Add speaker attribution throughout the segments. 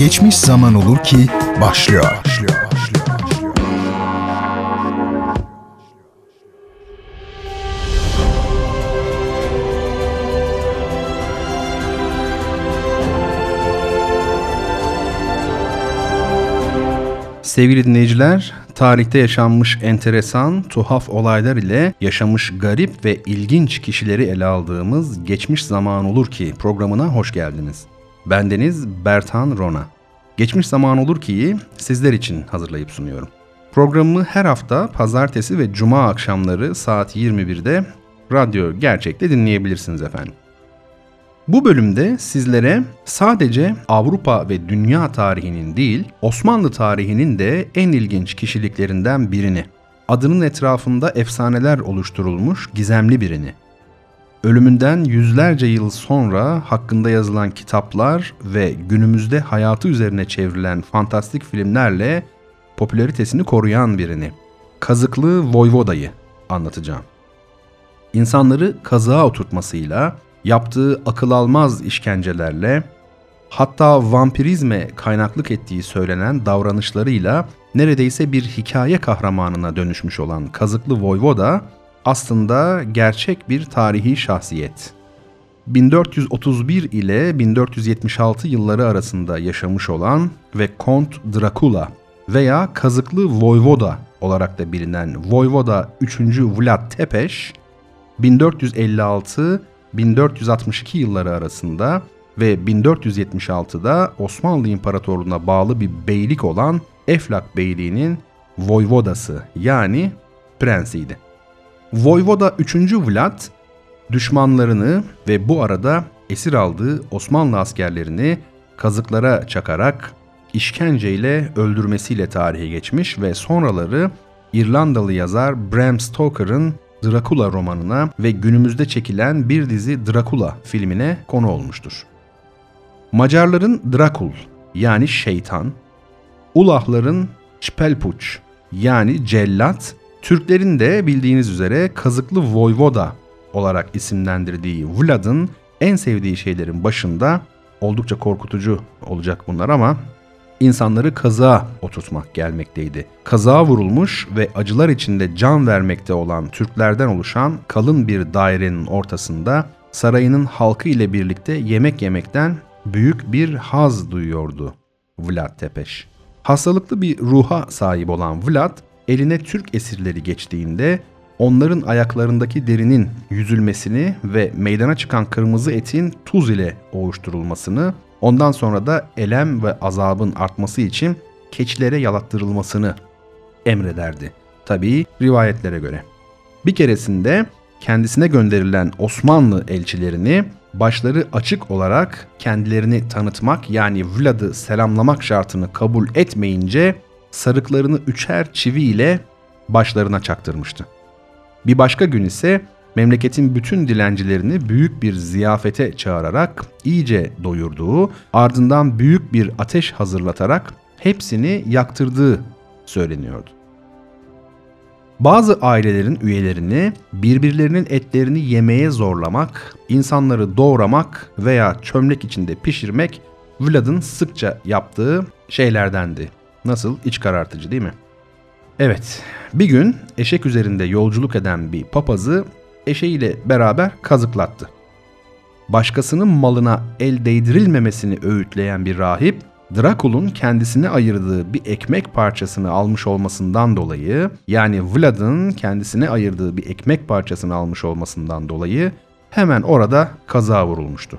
Speaker 1: Geçmiş Zaman Olur ki başlıyor. başlıyor.
Speaker 2: Sevgili dinleyiciler, tarihte yaşanmış enteresan, tuhaf olaylar ile yaşamış garip ve ilginç kişileri ele aldığımız Geçmiş Zaman Olur Ki programına hoş geldiniz. Bendeniz Bertan Rona. Geçmiş Zaman Olur Ki'yi sizler için hazırlayıp sunuyorum. Programımı her hafta pazartesi ve cuma akşamları saat 21'de Radyo Gerçek'te dinleyebilirsiniz efendim. Bu bölümde sizlere sadece Avrupa ve dünya tarihinin değil, Osmanlı tarihinin de en ilginç kişiliklerinden birini, adının etrafında efsaneler oluşturulmuş gizemli birini, ölümünden yüzlerce yıl sonra hakkında yazılan kitaplar ve günümüzde hayatı üzerine çevrilen fantastik filmlerle popülaritesini koruyan birini, Kazıklı Voyvoda'yı anlatacağım. İnsanları kazığa oturtmasıyla, yaptığı akıl almaz işkencelerle, hatta vampirizme kaynaklık ettiği söylenen davranışlarıyla neredeyse bir hikaye kahramanına dönüşmüş olan Kazıklı Voyvoda aslında gerçek bir tarihi şahsiyet. 1431 ile 1476 yılları arasında yaşamış olan ve Kont Dracula veya Kazıklı Voyvoda olarak da bilinen Voyvoda 3. Vlad Tepes 1456 1462 yılları arasında ve 1476'da Osmanlı İmparatorluğu'na bağlı bir beylik olan Eflak Beyliği'nin voyvodası yani prensiydi. Voyvoda 3. Vlad düşmanlarını ve bu arada esir aldığı Osmanlı askerlerini kazıklara çakarak işkenceyle öldürmesiyle tarihe geçmiş ve sonraları İrlandalı yazar Bram Stoker'ın Dracula romanına ve günümüzde çekilen bir dizi Dracula filmine konu olmuştur. Macarların Drakul yani şeytan, Ulahların Çpelpuç yani cellat, Türklerin de bildiğiniz üzere kazıklı voyvoda olarak isimlendirdiği Vlad'ın en sevdiği şeylerin başında oldukça korkutucu olacak bunlar ama insanları kazığa oturtmak gelmekteydi. Kazığa vurulmuş ve acılar içinde can vermekte olan Türklerden oluşan kalın bir dairenin ortasında sarayının halkı ile birlikte yemek yemekten büyük bir haz duyuyordu Vlad Tepeş. Hastalıklı bir ruha sahip olan Vlad, eline Türk esirleri geçtiğinde onların ayaklarındaki derinin yüzülmesini ve meydana çıkan kırmızı etin tuz ile ovuşturulmasını Ondan sonra da elem ve azabın artması için keçilere yalattırılmasını emrederdi. Tabii rivayetlere göre. Bir keresinde kendisine gönderilen Osmanlı elçilerini başları açık olarak kendilerini tanıtmak yani Vlad'ı selamlamak şartını kabul etmeyince sarıklarını üçer çivi ile başlarına çaktırmıştı. Bir başka gün ise memleketin bütün dilencilerini büyük bir ziyafete çağırarak iyice doyurduğu, ardından büyük bir ateş hazırlatarak hepsini yaktırdığı söyleniyordu. Bazı ailelerin üyelerini birbirlerinin etlerini yemeye zorlamak, insanları doğramak veya çömlek içinde pişirmek Vlad'ın sıkça yaptığı şeylerdendi. Nasıl iç karartıcı değil mi? Evet, bir gün eşek üzerinde yolculuk eden bir papazı eşeğiyle beraber kazıklattı. Başkasının malına el değdirilmemesini öğütleyen bir rahip, Drakul'un kendisine ayırdığı bir ekmek parçasını almış olmasından dolayı, yani Vlad'ın kendisine ayırdığı bir ekmek parçasını almış olmasından dolayı hemen orada kaza vurulmuştu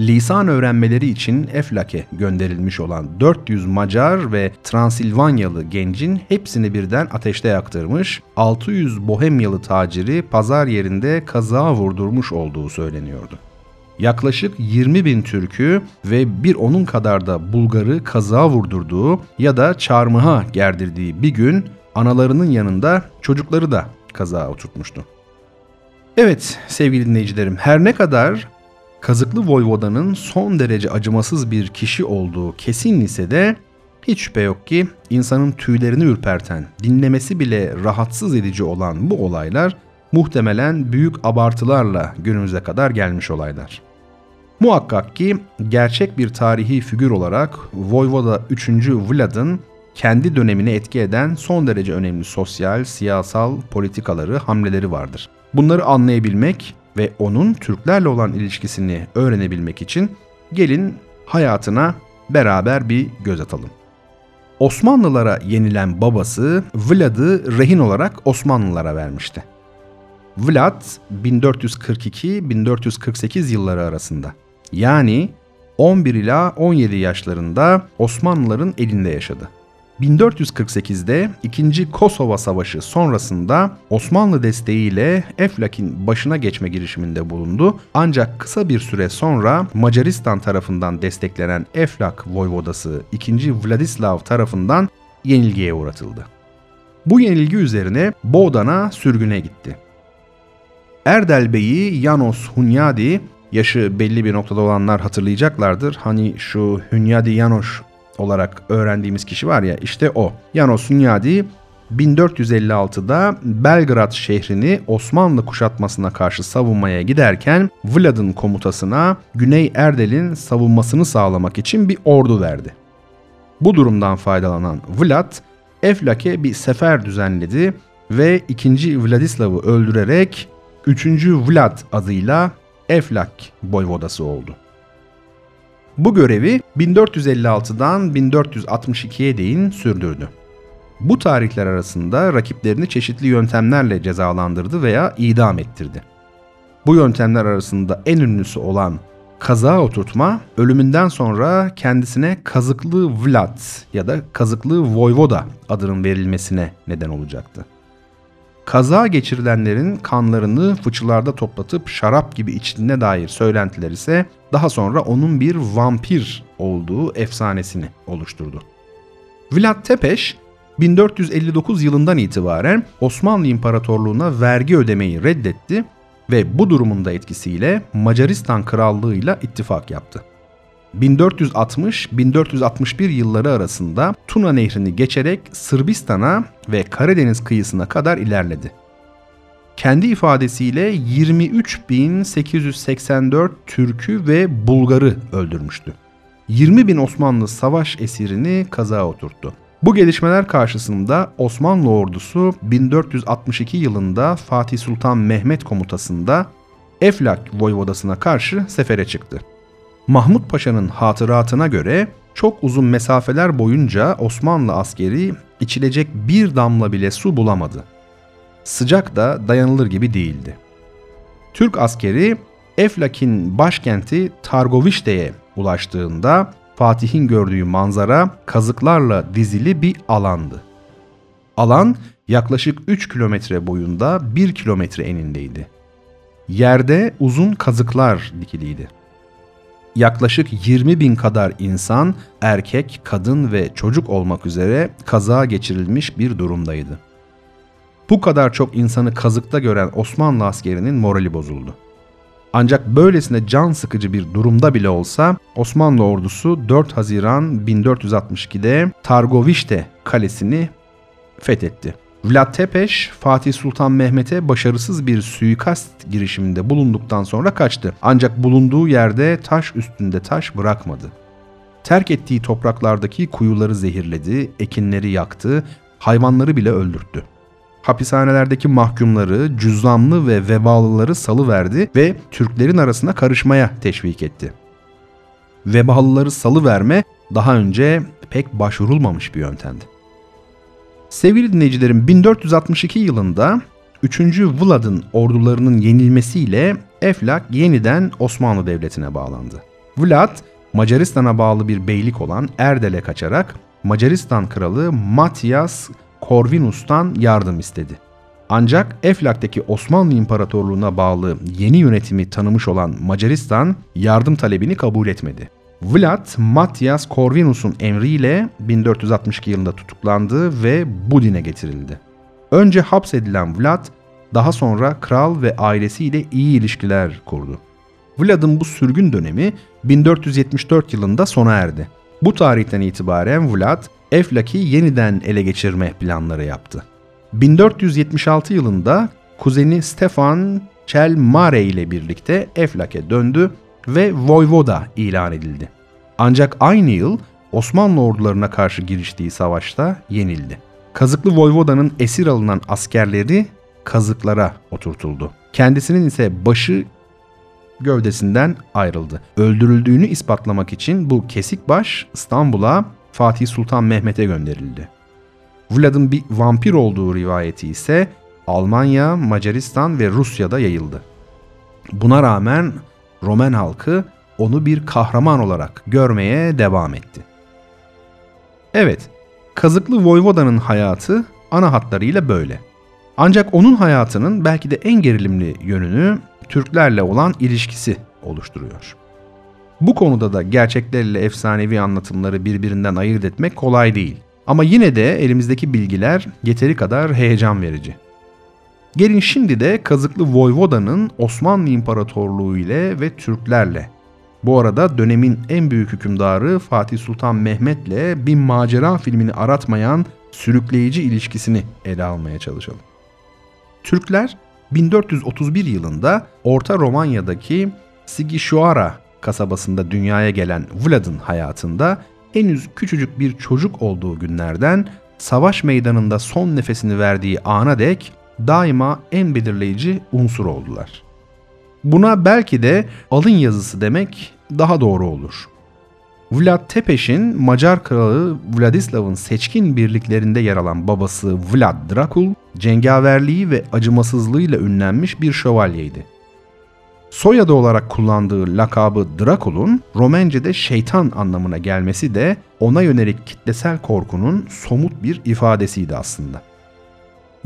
Speaker 2: lisan öğrenmeleri için Eflak'e gönderilmiş olan 400 Macar ve Transilvanyalı gencin hepsini birden ateşte yaktırmış, 600 Bohemyalı taciri pazar yerinde kaza vurdurmuş olduğu söyleniyordu. yaklaşık 20 bin Türk'ü ve bir onun kadar da Bulgar'ı kazağa vurdurduğu ya da çarmıha gerdirdiği bir gün analarının yanında çocukları da kazağa oturtmuştu. Evet sevgili dinleyicilerim her ne kadar Kazıklı Voyvoda'nın son derece acımasız bir kişi olduğu kesin ise de hiç şüphe yok ki insanın tüylerini ürperten, dinlemesi bile rahatsız edici olan bu olaylar muhtemelen büyük abartılarla günümüze kadar gelmiş olaylar. Muhakkak ki gerçek bir tarihi figür olarak Voyvoda 3. Vlad'ın kendi dönemini etki eden son derece önemli sosyal, siyasal politikaları, hamleleri vardır. Bunları anlayabilmek ve onun Türklerle olan ilişkisini öğrenebilmek için gelin hayatına beraber bir göz atalım. Osmanlılara yenilen babası Vlad'ı rehin olarak Osmanlılara vermişti. Vlad 1442-1448 yılları arasında yani 11 ila 17 yaşlarında Osmanlıların elinde yaşadı. 1448'de 2. Kosova Savaşı sonrasında Osmanlı desteğiyle Eflak'in başına geçme girişiminde bulundu. Ancak kısa bir süre sonra Macaristan tarafından desteklenen Eflak Voyvodası 2. Vladislav tarafından yenilgiye uğratıldı. Bu yenilgi üzerine Boğdan'a sürgüne gitti. Erdel Bey'i Janos Hunyadi, yaşı belli bir noktada olanlar hatırlayacaklardır. Hani şu Hunyadi Janos olarak öğrendiğimiz kişi var ya işte o. Janos Hunyadi 1456'da Belgrad şehrini Osmanlı kuşatmasına karşı savunmaya giderken Vlad'ın komutasına Güney Erdel'in savunmasını sağlamak için bir ordu verdi. Bu durumdan faydalanan Vlad, Eflak'e bir sefer düzenledi ve 2. Vladislav'ı öldürerek 3. Vlad adıyla Eflak boyvodası oldu. Bu görevi 1456'dan 1462'ye değin sürdürdü. Bu tarihler arasında rakiplerini çeşitli yöntemlerle cezalandırdı veya idam ettirdi. Bu yöntemler arasında en ünlüsü olan kazağa oturtma, ölümünden sonra kendisine Kazıklı Vlad ya da Kazıklı Voyvoda adının verilmesine neden olacaktı. Kaza geçirilenlerin kanlarını fıçılarda toplatıp şarap gibi içtiğine dair söylentiler ise daha sonra onun bir vampir olduğu efsanesini oluşturdu. Vlad Tepeş 1459 yılından itibaren Osmanlı İmparatorluğu'na vergi ödemeyi reddetti ve bu durumun da etkisiyle Macaristan Krallığı'yla ittifak yaptı. 1460-1461 yılları arasında Tuna Nehri'ni geçerek Sırbistan'a ve Karadeniz kıyısına kadar ilerledi. Kendi ifadesiyle 23.884 Türk'ü ve Bulgar'ı öldürmüştü. 20 bin Osmanlı savaş esirini kaza oturttu. Bu gelişmeler karşısında Osmanlı ordusu 1462 yılında Fatih Sultan Mehmet komutasında Eflak Voyvodası'na karşı sefere çıktı. Mahmut Paşa'nın hatıratına göre çok uzun mesafeler boyunca Osmanlı askeri içilecek bir damla bile su bulamadı. Sıcak da dayanılır gibi değildi. Türk askeri Eflak'in başkenti Targovişte'ye ulaştığında Fatih'in gördüğü manzara kazıklarla dizili bir alandı. Alan yaklaşık 3 kilometre boyunda 1 kilometre enindeydi. Yerde uzun kazıklar dikiliydi yaklaşık 20 bin kadar insan, erkek, kadın ve çocuk olmak üzere kaza geçirilmiş bir durumdaydı. Bu kadar çok insanı kazıkta gören Osmanlı askerinin morali bozuldu. Ancak böylesine can sıkıcı bir durumda bile olsa Osmanlı ordusu 4 Haziran 1462'de Targovişte kalesini fethetti. Vlad Tepeş, Fatih Sultan Mehmet'e başarısız bir suikast girişiminde bulunduktan sonra kaçtı. Ancak bulunduğu yerde taş üstünde taş bırakmadı. Terk ettiği topraklardaki kuyuları zehirledi, ekinleri yaktı, hayvanları bile öldürttü. Hapishanelerdeki mahkumları, cüzlamlı ve vebalıları salıverdi ve Türklerin arasına karışmaya teşvik etti. Vebalıları salıverme daha önce pek başvurulmamış bir yöntemdi. Sevgili dinleyicilerim 1462 yılında 3. Vlad'ın ordularının yenilmesiyle Eflak yeniden Osmanlı Devleti'ne bağlandı. Vlad, Macaristan'a bağlı bir beylik olan Erdel'e kaçarak Macaristan kralı Matthias Corvinus'tan yardım istedi. Ancak Eflak'taki Osmanlı İmparatorluğu'na bağlı yeni yönetimi tanımış olan Macaristan yardım talebini kabul etmedi. Vlad, Matthias Corvinus'un emriyle 1462 yılında tutuklandı ve Budin'e getirildi. Önce hapsedilen Vlad, daha sonra kral ve ailesiyle iyi ilişkiler kurdu. Vlad'ın bu sürgün dönemi 1474 yılında sona erdi. Bu tarihten itibaren Vlad, Eflak'i yeniden ele geçirme planları yaptı. 1476 yılında kuzeni Stefan Çelmare ile birlikte Eflak'e döndü ve Voyvoda ilan edildi. Ancak aynı yıl Osmanlı ordularına karşı giriştiği savaşta yenildi. Kazıklı Voyvoda'nın esir alınan askerleri kazıklara oturtuldu. Kendisinin ise başı gövdesinden ayrıldı. Öldürüldüğünü ispatlamak için bu kesik baş İstanbul'a Fatih Sultan Mehmet'e gönderildi. Vlad'ın bir vampir olduğu rivayeti ise Almanya, Macaristan ve Rusya'da yayıldı. Buna rağmen Roman halkı onu bir kahraman olarak görmeye devam etti. Evet, Kazıklı Voyvoda'nın hayatı ana hatlarıyla böyle. Ancak onun hayatının belki de en gerilimli yönünü Türklerle olan ilişkisi oluşturuyor. Bu konuda da gerçeklerle efsanevi anlatımları birbirinden ayırt etmek kolay değil. Ama yine de elimizdeki bilgiler yeteri kadar heyecan verici. Gelin şimdi de Kazıklı Voyvoda'nın Osmanlı İmparatorluğu ile ve Türklerle bu arada dönemin en büyük hükümdarı Fatih Sultan Mehmet'le bir macera filmini aratmayan sürükleyici ilişkisini ele almaya çalışalım. Türkler 1431 yılında Orta Romanya'daki Sigişoara kasabasında dünyaya gelen Vlad'ın hayatında henüz küçücük bir çocuk olduğu günlerden savaş meydanında son nefesini verdiği ana dek daima en belirleyici unsur oldular. Buna belki de alın yazısı demek daha doğru olur. Vlad Tepes'in Macar kralı Vladislav'ın seçkin birliklerinde yer alan babası Vlad Drakul, cengaverliği ve acımasızlığıyla ünlenmiş bir şövalyeydi. Soyadı olarak kullandığı lakabı Drakul'un Romence'de şeytan anlamına gelmesi de ona yönelik kitlesel korkunun somut bir ifadesiydi aslında.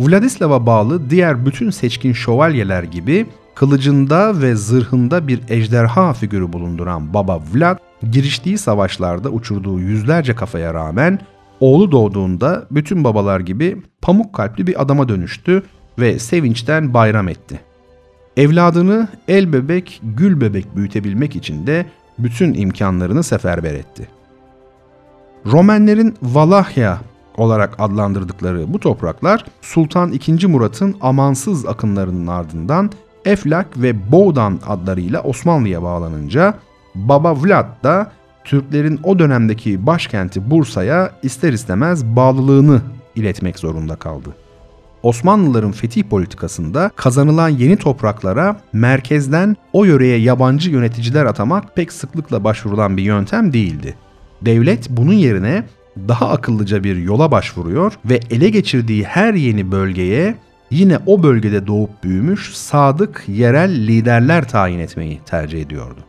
Speaker 2: Vladislav'a bağlı diğer bütün seçkin şövalyeler gibi kılıcında ve zırhında bir ejderha figürü bulunduran Baba Vlad, giriştiği savaşlarda uçurduğu yüzlerce kafaya rağmen oğlu doğduğunda bütün babalar gibi pamuk kalpli bir adama dönüştü ve sevinçten bayram etti. Evladını el bebek, gül bebek büyütebilmek için de bütün imkanlarını seferber etti. Romenlerin Valahya olarak adlandırdıkları bu topraklar Sultan II. Murat'ın amansız akınlarının ardından Eflak ve Boğdan adlarıyla Osmanlı'ya bağlanınca Baba Vlad da Türklerin o dönemdeki başkenti Bursa'ya ister istemez bağlılığını iletmek zorunda kaldı. Osmanlıların fetih politikasında kazanılan yeni topraklara merkezden o yöreye yabancı yöneticiler atamak pek sıklıkla başvurulan bir yöntem değildi. Devlet bunun yerine daha akıllıca bir yola başvuruyor ve ele geçirdiği her yeni bölgeye yine o bölgede doğup büyümüş sadık yerel liderler tayin etmeyi tercih ediyordu.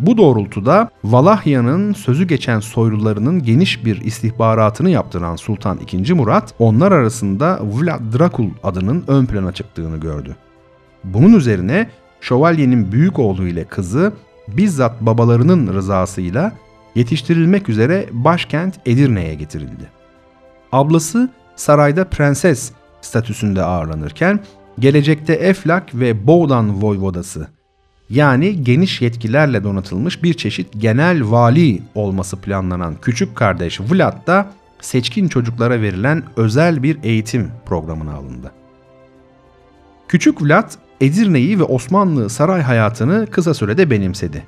Speaker 2: Bu doğrultuda Valahya'nın sözü geçen soylularının geniş bir istihbaratını yaptıran Sultan II. Murat, onlar arasında Vlad Drakul adının ön plana çıktığını gördü. Bunun üzerine şövalyenin büyük oğlu ile kızı bizzat babalarının rızasıyla yetiştirilmek üzere başkent Edirne'ye getirildi. Ablası sarayda prenses statüsünde ağırlanırken gelecekte Eflak ve Boğdan Voyvodası yani geniş yetkilerle donatılmış bir çeşit genel vali olması planlanan küçük kardeş Vlad da seçkin çocuklara verilen özel bir eğitim programına alındı. Küçük Vlad Edirne'yi ve Osmanlı saray hayatını kısa sürede benimsedi.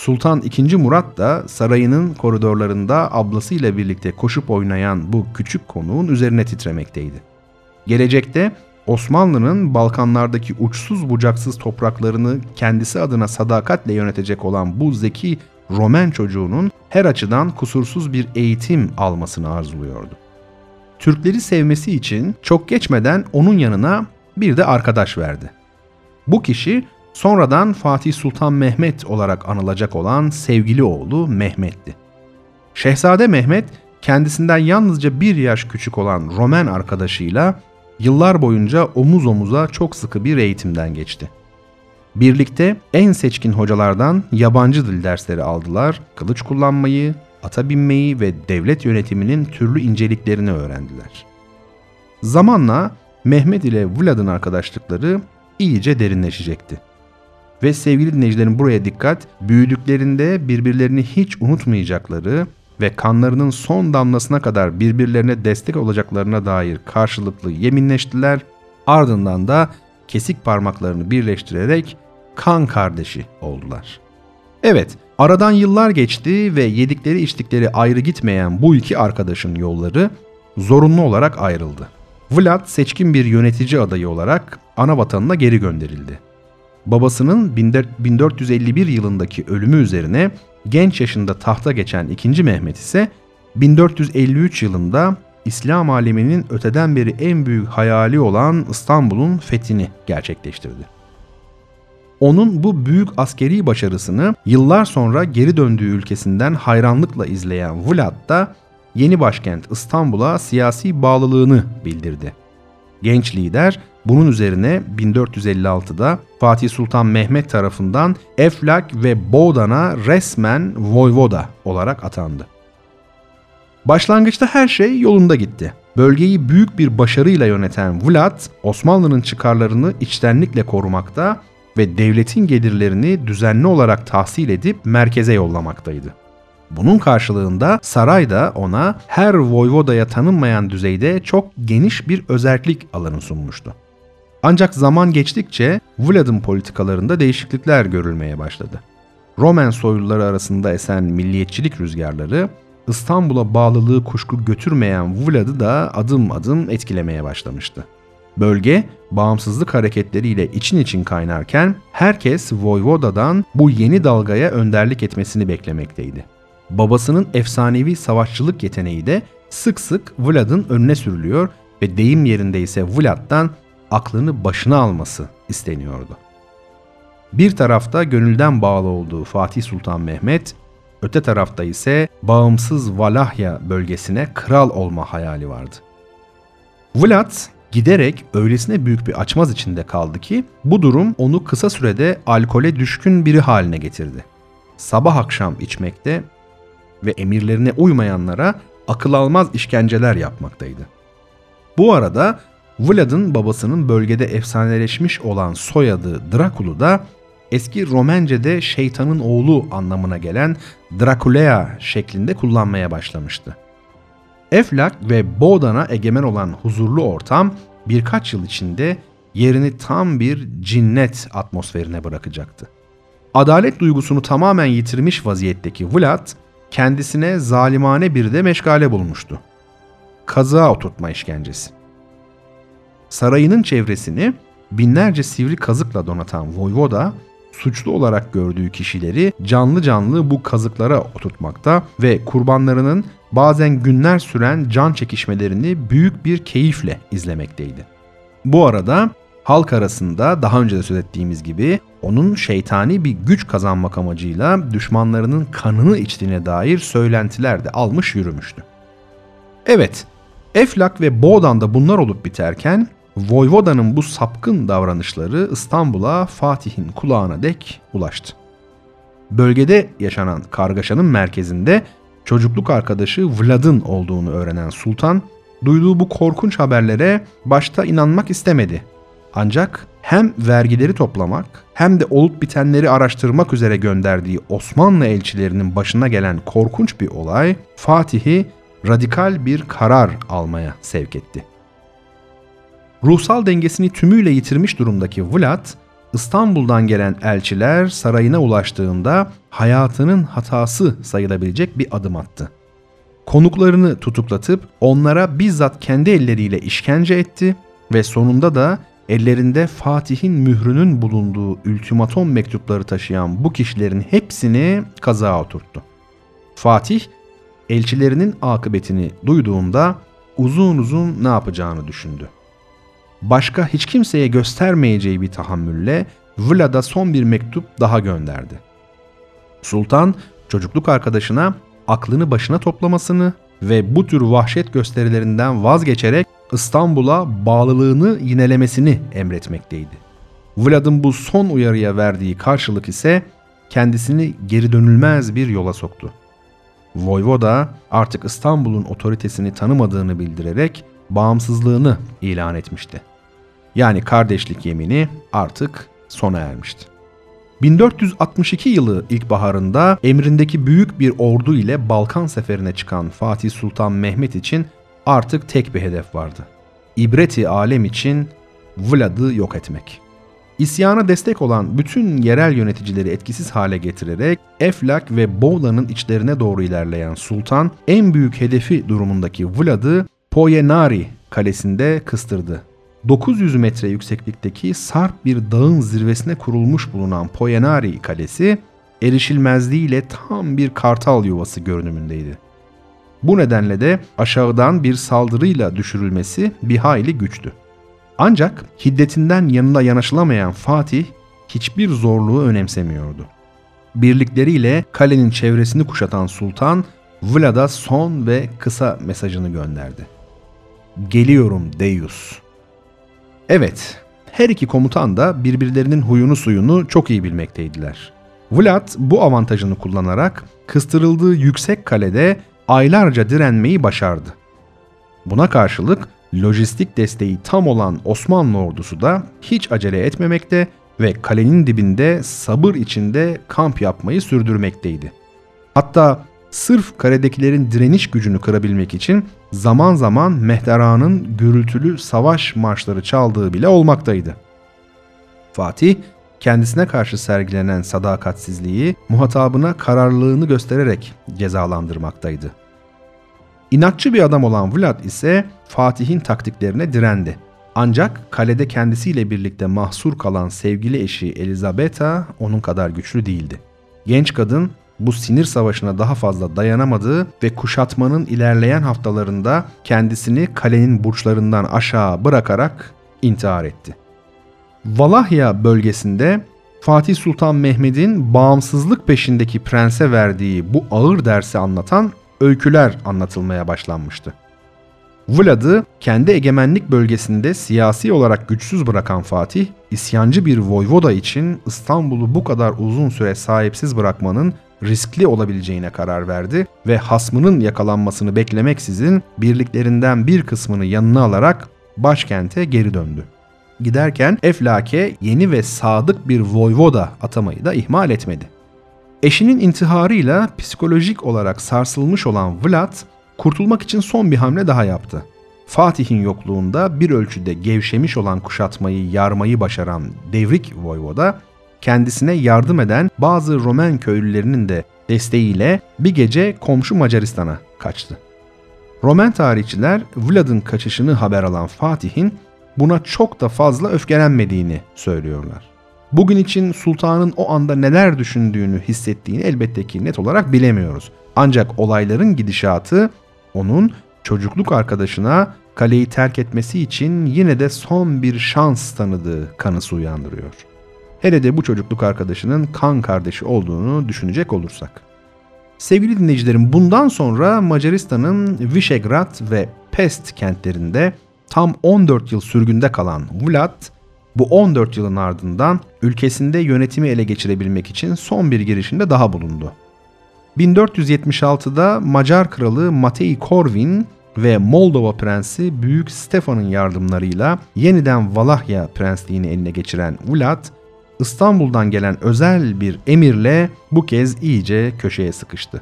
Speaker 2: Sultan II. Murat da sarayının koridorlarında ablasıyla birlikte koşup oynayan bu küçük konuğun üzerine titremekteydi. Gelecekte Osmanlı'nın Balkanlardaki uçsuz bucaksız topraklarını kendisi adına sadakatle yönetecek olan bu zeki Romen çocuğunun her açıdan kusursuz bir eğitim almasını arzuluyordu. Türkleri sevmesi için çok geçmeden onun yanına bir de arkadaş verdi. Bu kişi sonradan Fatih Sultan Mehmet olarak anılacak olan sevgili oğlu Mehmet'ti. Şehzade Mehmet kendisinden yalnızca bir yaş küçük olan Romen arkadaşıyla yıllar boyunca omuz omuza çok sıkı bir eğitimden geçti. Birlikte en seçkin hocalardan yabancı dil dersleri aldılar, kılıç kullanmayı, ata binmeyi ve devlet yönetiminin türlü inceliklerini öğrendiler. Zamanla Mehmet ile Vlad'ın arkadaşlıkları iyice derinleşecekti. Ve sevgili dinleyicilerin buraya dikkat, büyüdüklerinde birbirlerini hiç unutmayacakları ve kanlarının son damlasına kadar birbirlerine destek olacaklarına dair karşılıklı yeminleştiler. Ardından da kesik parmaklarını birleştirerek kan kardeşi oldular. Evet, aradan yıllar geçti ve yedikleri içtikleri ayrı gitmeyen bu iki arkadaşın yolları zorunlu olarak ayrıldı. Vlad seçkin bir yönetici adayı olarak ana vatanına geri gönderildi. Babasının 1451 yılındaki ölümü üzerine genç yaşında tahta geçen 2. Mehmet ise 1453 yılında İslam aleminin öteden beri en büyük hayali olan İstanbul'un fethini gerçekleştirdi. Onun bu büyük askeri başarısını yıllar sonra geri döndüğü ülkesinden hayranlıkla izleyen Vlad da yeni başkent İstanbul'a siyasi bağlılığını bildirdi. Genç lider bunun üzerine 1456'da Fatih Sultan Mehmet tarafından Eflak ve Boğdan'a resmen Voyvoda olarak atandı. Başlangıçta her şey yolunda gitti. Bölgeyi büyük bir başarıyla yöneten Vlad, Osmanlı'nın çıkarlarını içtenlikle korumakta ve devletin gelirlerini düzenli olarak tahsil edip merkeze yollamaktaydı. Bunun karşılığında saray da ona her voyvodaya tanınmayan düzeyde çok geniş bir özellik alanı sunmuştu. Ancak zaman geçtikçe Vlad'ın politikalarında değişiklikler görülmeye başladı. Roman soyluları arasında esen milliyetçilik rüzgarları İstanbul'a bağlılığı kuşku götürmeyen Vlad'ı da adım adım etkilemeye başlamıştı. Bölge bağımsızlık hareketleriyle için için kaynarken herkes Voyvoda'dan bu yeni dalgaya önderlik etmesini beklemekteydi. Babasının efsanevi savaşçılık yeteneği de sık sık Vlad'ın önüne sürülüyor ve deyim yerinde ise Vlad'dan aklını başına alması isteniyordu. Bir tarafta gönülden bağlı olduğu Fatih Sultan Mehmet, öte tarafta ise bağımsız Valahya bölgesine kral olma hayali vardı. Vlad giderek öylesine büyük bir açmaz içinde kaldı ki bu durum onu kısa sürede alkole düşkün biri haline getirdi. Sabah akşam içmekte ve emirlerine uymayanlara akıl almaz işkenceler yapmaktaydı. Bu arada Vlad'ın babasının bölgede efsaneleşmiş olan soyadı Drakulu da eski Romence'de şeytanın oğlu anlamına gelen Draculea şeklinde kullanmaya başlamıştı. Eflak ve Bodan'a egemen olan huzurlu ortam birkaç yıl içinde yerini tam bir cinnet atmosferine bırakacaktı. Adalet duygusunu tamamen yitirmiş vaziyetteki Vlad, kendisine zalimane bir de meşgale bulmuştu. Kazığa oturtma işkencesi. Sarayının çevresini binlerce sivri kazıkla donatan Voyvoda, suçlu olarak gördüğü kişileri canlı canlı bu kazıklara oturtmakta ve kurbanlarının bazen günler süren can çekişmelerini büyük bir keyifle izlemekteydi. Bu arada halk arasında daha önce de söz ettiğimiz gibi onun şeytani bir güç kazanmak amacıyla düşmanlarının kanını içtiğine dair söylentiler de almış yürümüştü. Evet, Eflak ve Boğdan'da bunlar olup biterken Voyvoda'nın bu sapkın davranışları İstanbul'a Fatih'in kulağına dek ulaştı. Bölgede yaşanan kargaşanın merkezinde çocukluk arkadaşı Vlad'ın olduğunu öğrenen sultan, duyduğu bu korkunç haberlere başta inanmak istemedi. Ancak hem vergileri toplamak hem de olup bitenleri araştırmak üzere gönderdiği Osmanlı elçilerinin başına gelen korkunç bir olay Fatih'i radikal bir karar almaya sevk etti. Ruhsal dengesini tümüyle yitirmiş durumdaki Vlad, İstanbul'dan gelen elçiler sarayına ulaştığında hayatının hatası sayılabilecek bir adım attı. Konuklarını tutuklatıp onlara bizzat kendi elleriyle işkence etti ve sonunda da ellerinde Fatih'in mührünün bulunduğu ultimatom mektupları taşıyan bu kişilerin hepsini kazağa oturttu. Fatih, elçilerinin akıbetini duyduğunda uzun uzun ne yapacağını düşündü başka hiç kimseye göstermeyeceği bir tahammülle Vlad'a son bir mektup daha gönderdi. Sultan çocukluk arkadaşına aklını başına toplamasını ve bu tür vahşet gösterilerinden vazgeçerek İstanbul'a bağlılığını yinelemesini emretmekteydi. Vlad'ın bu son uyarıya verdiği karşılık ise kendisini geri dönülmez bir yola soktu. Voyvoda artık İstanbul'un otoritesini tanımadığını bildirerek bağımsızlığını ilan etmişti. Yani kardeşlik yemini artık sona ermişti. 1462 yılı ilkbaharında emrindeki büyük bir ordu ile Balkan seferine çıkan Fatih Sultan Mehmet için artık tek bir hedef vardı. İbreti alem için Vlad'ı yok etmek. İsyana destek olan bütün yerel yöneticileri etkisiz hale getirerek Eflak ve Boğla'nın içlerine doğru ilerleyen sultan en büyük hedefi durumundaki Vlad'ı Poyenari kalesinde kıstırdı. 900 metre yükseklikteki sarp bir dağın zirvesine kurulmuş bulunan Poyenari Kalesi, erişilmezliğiyle tam bir kartal yuvası görünümündeydi. Bu nedenle de aşağıdan bir saldırıyla düşürülmesi bir hayli güçtü. Ancak hiddetinden yanına yanaşılamayan Fatih hiçbir zorluğu önemsemiyordu. Birlikleriyle kalenin çevresini kuşatan sultan Vlad'a son ve kısa mesajını gönderdi. Geliyorum Deus. Evet, her iki komutan da birbirlerinin huyunu suyunu çok iyi bilmekteydiler. Vlad bu avantajını kullanarak kıstırıldığı yüksek kalede aylarca direnmeyi başardı. Buna karşılık lojistik desteği tam olan Osmanlı ordusu da hiç acele etmemekte ve kalenin dibinde sabır içinde kamp yapmayı sürdürmekteydi. Hatta sırf karedekilerin direniş gücünü kırabilmek için zaman zaman Mehtera'nın gürültülü savaş marşları çaldığı bile olmaktaydı. Fatih, kendisine karşı sergilenen sadakatsizliği muhatabına kararlılığını göstererek cezalandırmaktaydı. İnatçı bir adam olan Vlad ise Fatih'in taktiklerine direndi. Ancak kalede kendisiyle birlikte mahsur kalan sevgili eşi Elizabeta onun kadar güçlü değildi. Genç kadın bu sinir savaşına daha fazla dayanamadığı ve kuşatmanın ilerleyen haftalarında kendisini kalenin burçlarından aşağı bırakarak intihar etti. Valahya bölgesinde Fatih Sultan Mehmet'in bağımsızlık peşindeki prense verdiği bu ağır dersi anlatan öyküler anlatılmaya başlanmıştı. Vlad'ı kendi egemenlik bölgesinde siyasi olarak güçsüz bırakan Fatih, isyancı bir voyvoda için İstanbul'u bu kadar uzun süre sahipsiz bırakmanın riskli olabileceğine karar verdi ve hasmının yakalanmasını beklemeksizin birliklerinden bir kısmını yanına alarak başkente geri döndü. Giderken Eflake yeni ve sadık bir voyvoda atamayı da ihmal etmedi. Eşinin intiharıyla psikolojik olarak sarsılmış olan Vlad, kurtulmak için son bir hamle daha yaptı. Fatih'in yokluğunda bir ölçüde gevşemiş olan kuşatmayı yarmayı başaran Devrik Voyvoda, kendisine yardım eden bazı Romen köylülerinin de desteğiyle bir gece komşu Macaristan'a kaçtı. Roman tarihçiler Vlad'ın kaçışını haber alan Fatih'in buna çok da fazla öfkelenmediğini söylüyorlar. Bugün için sultanın o anda neler düşündüğünü hissettiğini elbette ki net olarak bilemiyoruz. Ancak olayların gidişatı onun çocukluk arkadaşına kaleyi terk etmesi için yine de son bir şans tanıdığı kanısı uyandırıyor. Hele de bu çocukluk arkadaşının kan kardeşi olduğunu düşünecek olursak. Sevgili dinleyicilerim bundan sonra Macaristan'ın Visegrad ve Pest kentlerinde tam 14 yıl sürgünde kalan Vlad bu 14 yılın ardından ülkesinde yönetimi ele geçirebilmek için son bir girişimde daha bulundu. 1476'da Macar kralı Matei Corvin ve Moldova prensi Büyük Stefan'ın yardımlarıyla yeniden Valahya prensliğini eline geçiren Vlad, İstanbul'dan gelen özel bir emirle bu kez iyice köşeye sıkıştı.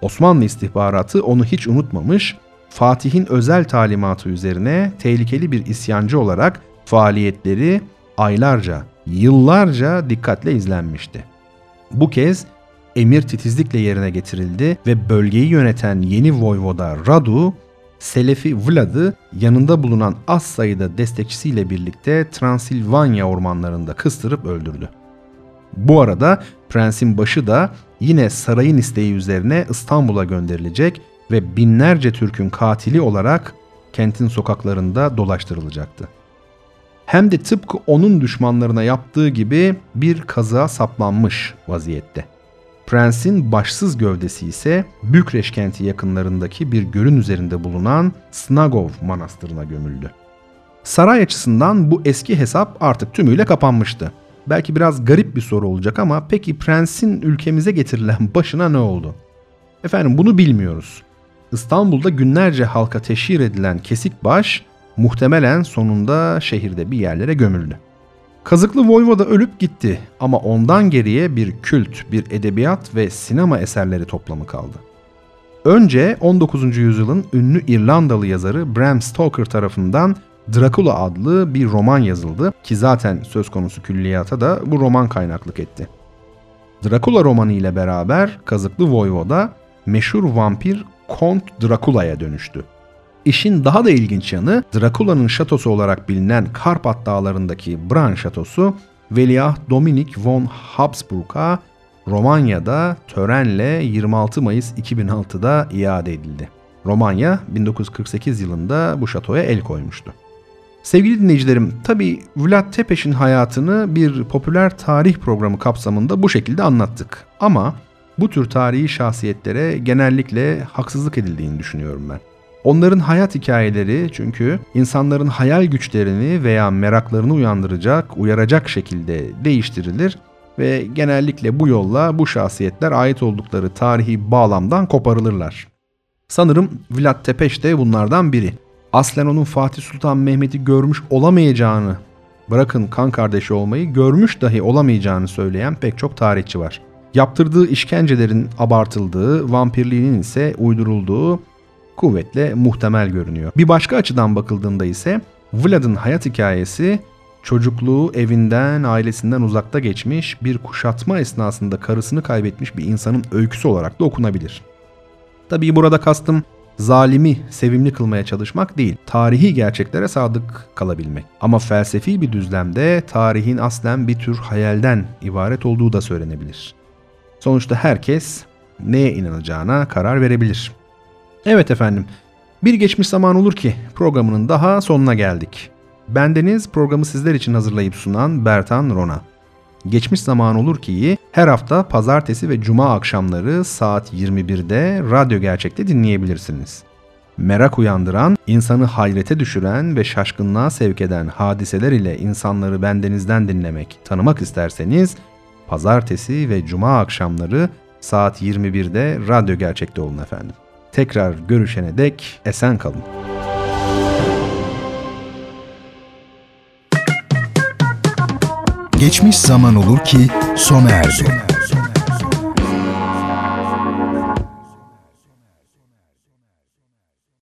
Speaker 2: Osmanlı istihbaratı onu hiç unutmamış, Fatih'in özel talimatı üzerine tehlikeli bir isyancı olarak faaliyetleri aylarca, yıllarca dikkatle izlenmişti. Bu kez emir titizlikle yerine getirildi ve bölgeyi yöneten yeni voyvoda Radu, Selefi Vlad'ı yanında bulunan az sayıda destekçisiyle birlikte Transilvanya ormanlarında kıstırıp öldürdü. Bu arada prensin başı da yine sarayın isteği üzerine İstanbul'a gönderilecek ve binlerce Türk'ün katili olarak kentin sokaklarında dolaştırılacaktı hem de tıpkı onun düşmanlarına yaptığı gibi bir kazığa saplanmış vaziyette. Prensin başsız gövdesi ise Bükreş kenti yakınlarındaki bir gölün üzerinde bulunan Snagov manastırına gömüldü. Saray açısından bu eski hesap artık tümüyle kapanmıştı. Belki biraz garip bir soru olacak ama peki prensin ülkemize getirilen başına ne oldu? Efendim bunu bilmiyoruz. İstanbul'da günlerce halka teşhir edilen kesik baş muhtemelen sonunda şehirde bir yerlere gömüldü. Kazıklı Voyvoda ölüp gitti ama ondan geriye bir kült, bir edebiyat ve sinema eserleri toplamı kaldı. Önce 19. yüzyılın ünlü İrlandalı yazarı Bram Stoker tarafından Dracula adlı bir roman yazıldı ki zaten söz konusu külliyata da bu roman kaynaklık etti. Dracula romanı ile beraber Kazıklı Voyvoda meşhur vampir Kont Drakula'ya dönüştü. İşin daha da ilginç yanı Drakula'nın şatosu olarak bilinen Karpat dağlarındaki Bran şatosu Veliaht Dominik von Habsburg'a Romanya'da törenle 26 Mayıs 2006'da iade edildi. Romanya 1948 yılında bu şatoya el koymuştu. Sevgili dinleyicilerim, tabi Vlad Tepes'in hayatını bir popüler tarih programı kapsamında bu şekilde anlattık. Ama bu tür tarihi şahsiyetlere genellikle haksızlık edildiğini düşünüyorum ben. Onların hayat hikayeleri çünkü insanların hayal güçlerini veya meraklarını uyandıracak, uyaracak şekilde değiştirilir ve genellikle bu yolla bu şahsiyetler ait oldukları tarihi bağlamdan koparılırlar. Sanırım Vlad Tepes de bunlardan biri. Aslen onun Fatih Sultan Mehmet'i görmüş olamayacağını, bırakın kan kardeşi olmayı görmüş dahi olamayacağını söyleyen pek çok tarihçi var. Yaptırdığı işkencelerin abartıldığı, vampirliğinin ise uydurulduğu kuvvetle muhtemel görünüyor. Bir başka açıdan bakıldığında ise Vlad'ın hayat hikayesi çocukluğu evinden, ailesinden uzakta geçmiş, bir kuşatma esnasında karısını kaybetmiş bir insanın öyküsü olarak da okunabilir. Tabii burada kastım zalimi sevimli kılmaya çalışmak değil, tarihi gerçeklere sadık kalabilmek. Ama felsefi bir düzlemde tarihin aslen bir tür hayalden ibaret olduğu da söylenebilir. Sonuçta herkes neye inanacağına karar verebilir. Evet efendim, bir geçmiş zaman olur ki programının daha sonuna geldik. Bendeniz programı sizler için hazırlayıp sunan Bertan Rona. Geçmiş zaman olur ki her hafta pazartesi ve cuma akşamları saat 21'de Radyo Gerçek'te dinleyebilirsiniz. Merak uyandıran, insanı hayrete düşüren ve şaşkınlığa sevk eden hadiseler ile insanları bendenizden dinlemek, tanımak isterseniz pazartesi ve cuma akşamları saat 21'de Radyo Gerçek'te olun efendim. Tekrar görüşene dek esen kalın.
Speaker 1: Geçmiş zaman olur ki sona erdi.